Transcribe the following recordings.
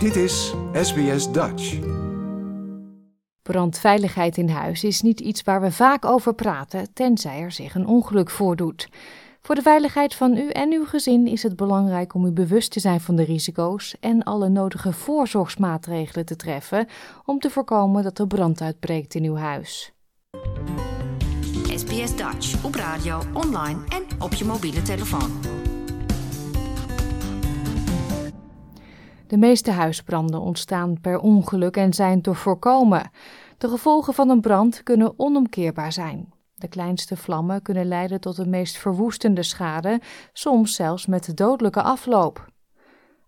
Dit is SBS Dutch. Brandveiligheid in huis is niet iets waar we vaak over praten, tenzij er zich een ongeluk voordoet. Voor de veiligheid van u en uw gezin is het belangrijk om u bewust te zijn van de risico's en alle nodige voorzorgsmaatregelen te treffen om te voorkomen dat er brand uitbreekt in uw huis. SBS Dutch op radio, online en op je mobiele telefoon. De meeste huisbranden ontstaan per ongeluk en zijn te voorkomen. De gevolgen van een brand kunnen onomkeerbaar zijn. De kleinste vlammen kunnen leiden tot de meest verwoestende schade, soms zelfs met dodelijke afloop.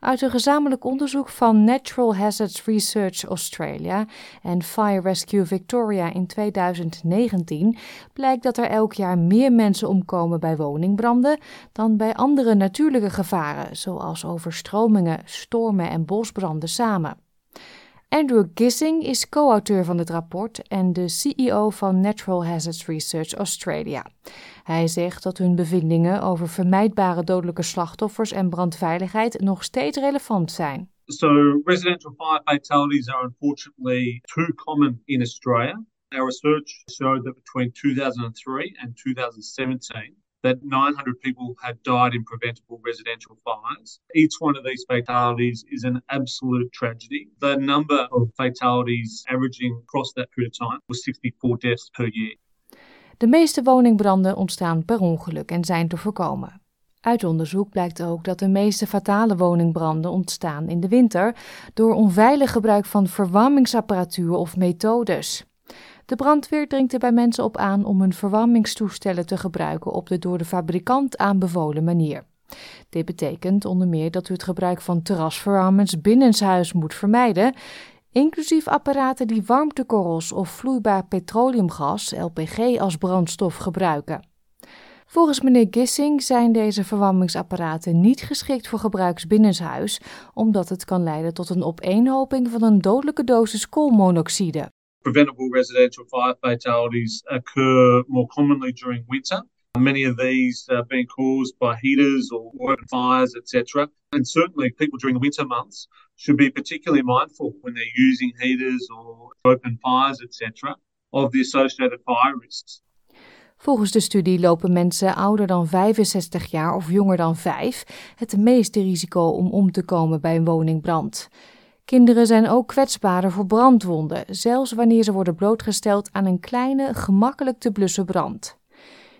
Uit een gezamenlijk onderzoek van Natural Hazards Research Australia en Fire Rescue Victoria in 2019 blijkt dat er elk jaar meer mensen omkomen bij woningbranden dan bij andere natuurlijke gevaren, zoals overstromingen, stormen en bosbranden samen. Andrew Gissing is co-auteur van het rapport en de CEO van Natural Hazards Research Australia. Hij zegt dat hun bevindingen over vermijdbare dodelijke slachtoffers en brandveiligheid nog steeds relevant zijn. So, residential fire fatalities are unfortunately too common in Australia. Our research showed that between 2003 and 2017, that 900 people had died in preventable residential fires. Each one of these fatalities is an absolute tragedy. The number of fatalities averaging across that period of time was 64 deaths per year. De meeste woningbranden ontstaan per ongeluk en zijn te voorkomen. Uit onderzoek blijkt ook dat de meeste fatale woningbranden ontstaan in de winter door onveilig gebruik van verwarmingsapparatuur of methodes. De brandweer dringt er bij mensen op aan om hun verwarmingstoestellen te gebruiken op de door de fabrikant aanbevolen manier. Dit betekent onder meer dat u het gebruik van terrasverwarmers binnenshuis moet vermijden, inclusief apparaten die warmtekorrels of vloeibaar petroleumgas, LPG, als brandstof gebruiken. Volgens meneer Gissing zijn deze verwarmingsapparaten niet geschikt voor gebruik binnenshuis, omdat het kan leiden tot een opeenhoping van een dodelijke dosis koolmonoxide. Preventable residential fire fatalities occur more commonly during winter. Many of these are being caused by heaters or open fires, etc. And certainly, people during the winter months should be particularly mindful when they're using heaters or open fires, etc., of the associated fire risks. Volgens de studie lopen mensen ouder dan 65 jaar of jonger dan 5 het meeste risico om om te komen bij een woningbrand. Kinderen zijn ook kwetsbaarder voor brandwonden, zelfs wanneer ze worden blootgesteld aan een kleine, gemakkelijk te blussen brand.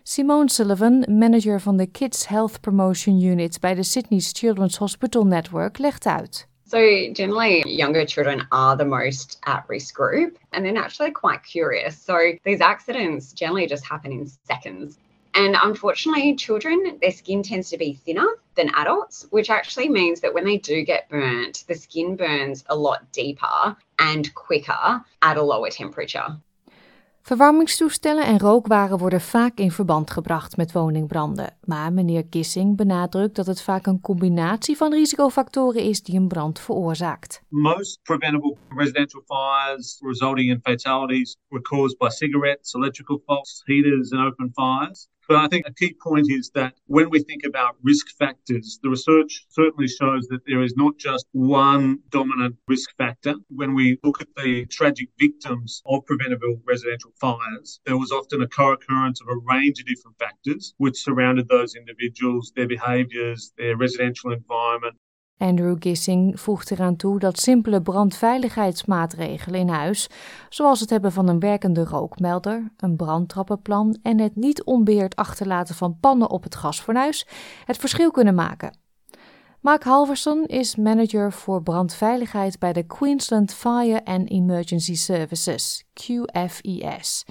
Simone Sullivan, manager van de Kids Health Promotion Unit bij de Sydney's Children's Hospital Network, legt uit. So, generally, younger children are the most at risk group, and they're naturally quite curious. So, these accidents generally just happen in seconds. And unfortunately, children, their skin tends to be thinner than adults, which actually means that when they do get burnt, the skin burns a lot deeper and quicker at a lower temperature. Verwarmingstoestellen en rookwaren worden vaak in verband gebracht met woningbranden. Maar meneer Kissing benadrukt dat het vaak een combinatie van risicofactoren is die een brand veroorzaakt. Most preventable residential fires resulting in fatalities were caused by cigarettes, electrical faults, heaters, and open fires. But I think a key point is that when we think about risk factors, the research certainly shows that there is not just one dominant risk factor. When we look at the tragic victims of preventable residential fires, there was often a co occurrence of a range of different factors which surrounded those individuals, their behaviours, their residential environment, Andrew Gissing voegt eraan toe dat simpele brandveiligheidsmaatregelen in huis, zoals het hebben van een werkende rookmelder, een brandtrappenplan en het niet onbeheerd achterlaten van pannen op het gasfornuis, het verschil kunnen maken. Mark Halverson is manager voor brandveiligheid bij de Queensland Fire and Emergency Services, QFES.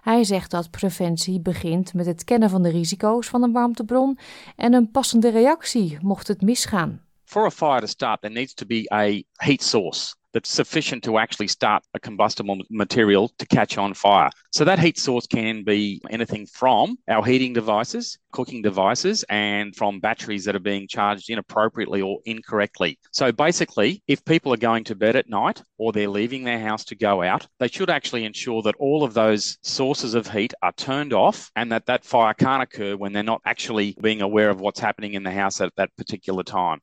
Hij zegt dat preventie begint met het kennen van de risico's van een warmtebron en een passende reactie mocht het misgaan. For a fire to start, there needs to be a heat source that's sufficient to actually start a combustible material to catch on fire. So that heat source can be anything from our heating devices, cooking devices, and from batteries that are being charged inappropriately or incorrectly. So basically, if people are going to bed at night or they're leaving their house to go out, they should actually ensure that all of those sources of heat are turned off and that that fire can't occur when they're not actually being aware of what's happening in the house at that particular time.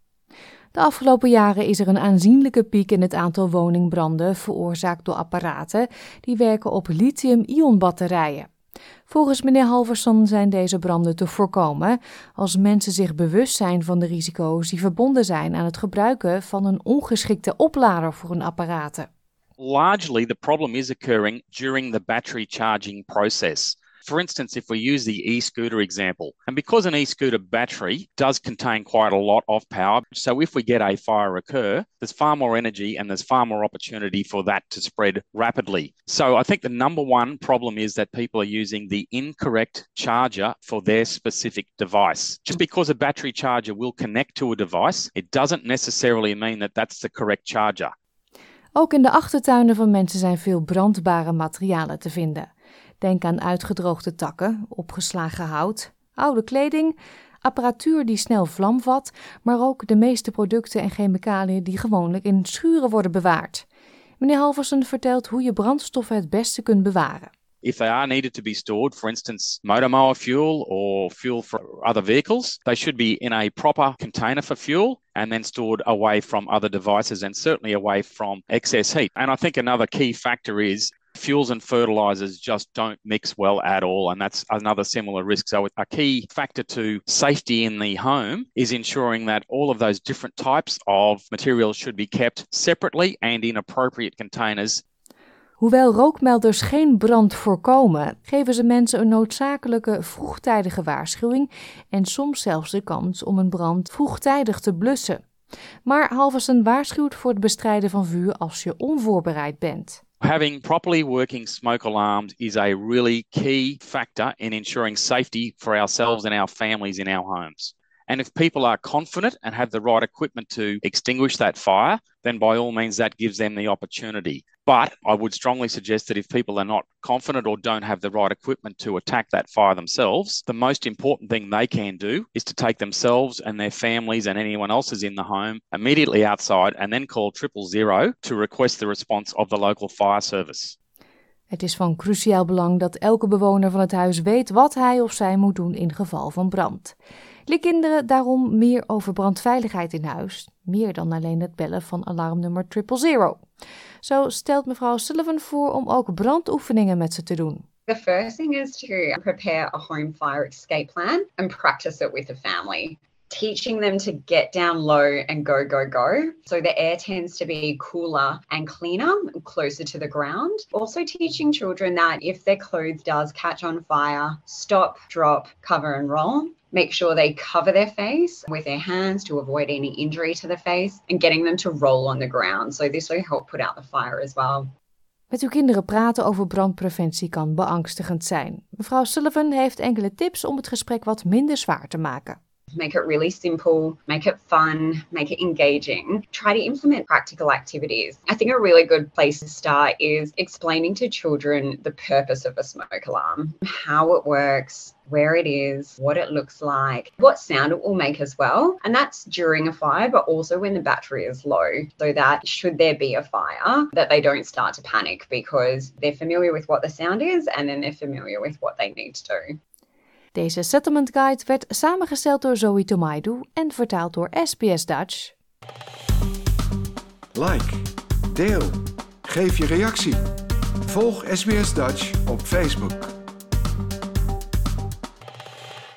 De afgelopen jaren is er een aanzienlijke piek in het aantal woningbranden veroorzaakt door apparaten die werken op lithium-ion batterijen. Volgens meneer Halverson zijn deze branden te voorkomen als mensen zich bewust zijn van de risico's die verbonden zijn aan het gebruiken van een ongeschikte oplader voor hun apparaten. Largely the problem is occurring during the battery charging process. For instance, if we use the e scooter example, and because an e scooter battery does contain quite a lot of power, so if we get a fire occur, there's far more energy and there's far more opportunity for that to spread rapidly. So I think the number one problem is that people are using the incorrect charger for their specific device. Just because a battery charger will connect to a device, it doesn't necessarily mean that that's the correct charger. Ook in de achtertuinen van mensen zijn veel brandbare materialen te vinden. Denk aan uitgedroogde takken, opgeslagen hout, oude kleding, apparatuur die snel vlam vat, maar ook de meeste producten en chemicaliën die gewoonlijk in schuren worden bewaard. Meneer Halversen vertelt hoe je brandstoffen het beste kunt bewaren. If they are needed to be stored, for instance, motor mower fuel or fuel for other vehicles, they should be in a proper container for fuel and then stored away from other devices and certainly away from excess heat. And I think another key factor is fuels and fertilizers just don't mix well at all. And that's another similar risk. So, a key factor to safety in the home is ensuring that all of those different types of materials should be kept separately and in appropriate containers. Hoewel rookmelders geen brand voorkomen, geven ze mensen een noodzakelijke vroegtijdige waarschuwing en soms zelfs de kans om een brand vroegtijdig te blussen. Maar Halversen waarschuwt voor het bestrijden van vuur als je onvoorbereid bent. Having properly working smoke alarms is a really key factor in ensuring safety for ourselves and our families in our homes. And if people are confident and have the right equipment to extinguish that fire, then by all means that gives them the opportunity. But I would strongly suggest that if people are not confident or don't have the right equipment to attack that fire themselves, the most important thing they can do is to take themselves and their families and anyone else is in the home immediately outside and then call triple zero to request the response of the local fire service. Het is van cruciaal belang dat elke bewoner van het huis weet wat hij of zij moet doen in geval van brand. Leer kinderen daarom meer over brandveiligheid in huis, meer dan alleen het bellen van alarmnummer 000. Zo stelt mevrouw Sullivan voor om ook brandoefeningen met ze te doen. The first thing is to prepare a home fire escape plan and practice it with the family. teaching them to get down low and go, go, go. So the air tends to be cooler and cleaner, closer to the ground. Also teaching children that if their clothes does catch on fire, stop, drop, cover and roll. Make sure they cover their face with their hands to avoid any injury to the face and getting them to roll on the ground. So this will help put out the fire as well. Met uw kinderen praten over brandpreventie kan beangstigend zijn. Mevrouw Sullivan heeft enkele tips om het gesprek wat minder zwaar te maken. Make it really simple, make it fun, make it engaging. Try to implement practical activities. I think a really good place to start is explaining to children the purpose of a smoke alarm, how it works, where it is, what it looks like, what sound it will make as well. And that's during a fire, but also when the battery is low, so that should there be a fire, that they don't start to panic because they're familiar with what the sound is and then they're familiar with what they need to do. Deze Settlement Guide werd samengesteld door Zoe Tomaidu en vertaald door SBS Dutch. Like, deel, geef je reactie. Volg SBS Dutch op Facebook.